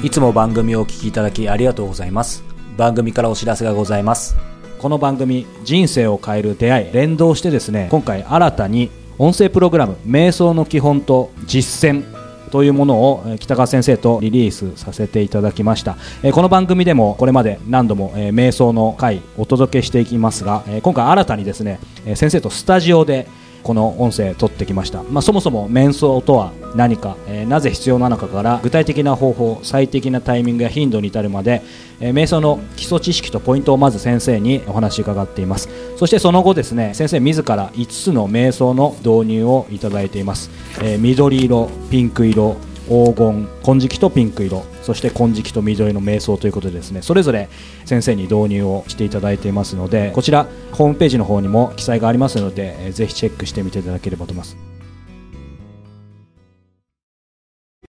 いつも番組をお聞きいただきありがとうございます。番組からお知らせがございます。この番組人生を変える出会い連動してですね今回新たに音声プログラム瞑想の基本と実践というものを北川先生とリリースさせていただきました。この番組でもこれまで何度も瞑想の回お届けしていきますが今回新たにですね先生とスタジオでこの音声取ってきました、まあ、そもそも瞑想とは何か、えーなぜ必要なのかから具体的な方法最適なタイミングや頻度に至るまで、えー瞑想の基礎知識とポイントをまず先生にお話伺っています。そしてその後ですね先生自ら5つの瞑想の導入をいただいています、えー緑色ピンク色黄金金色とピンク色。そして金色と緑の瞑想ということでですねそれぞれ先生に導入をしていただいていますのでこちらホームページの方にも記載がありますので、ぜひチェックしてみていただければと思います。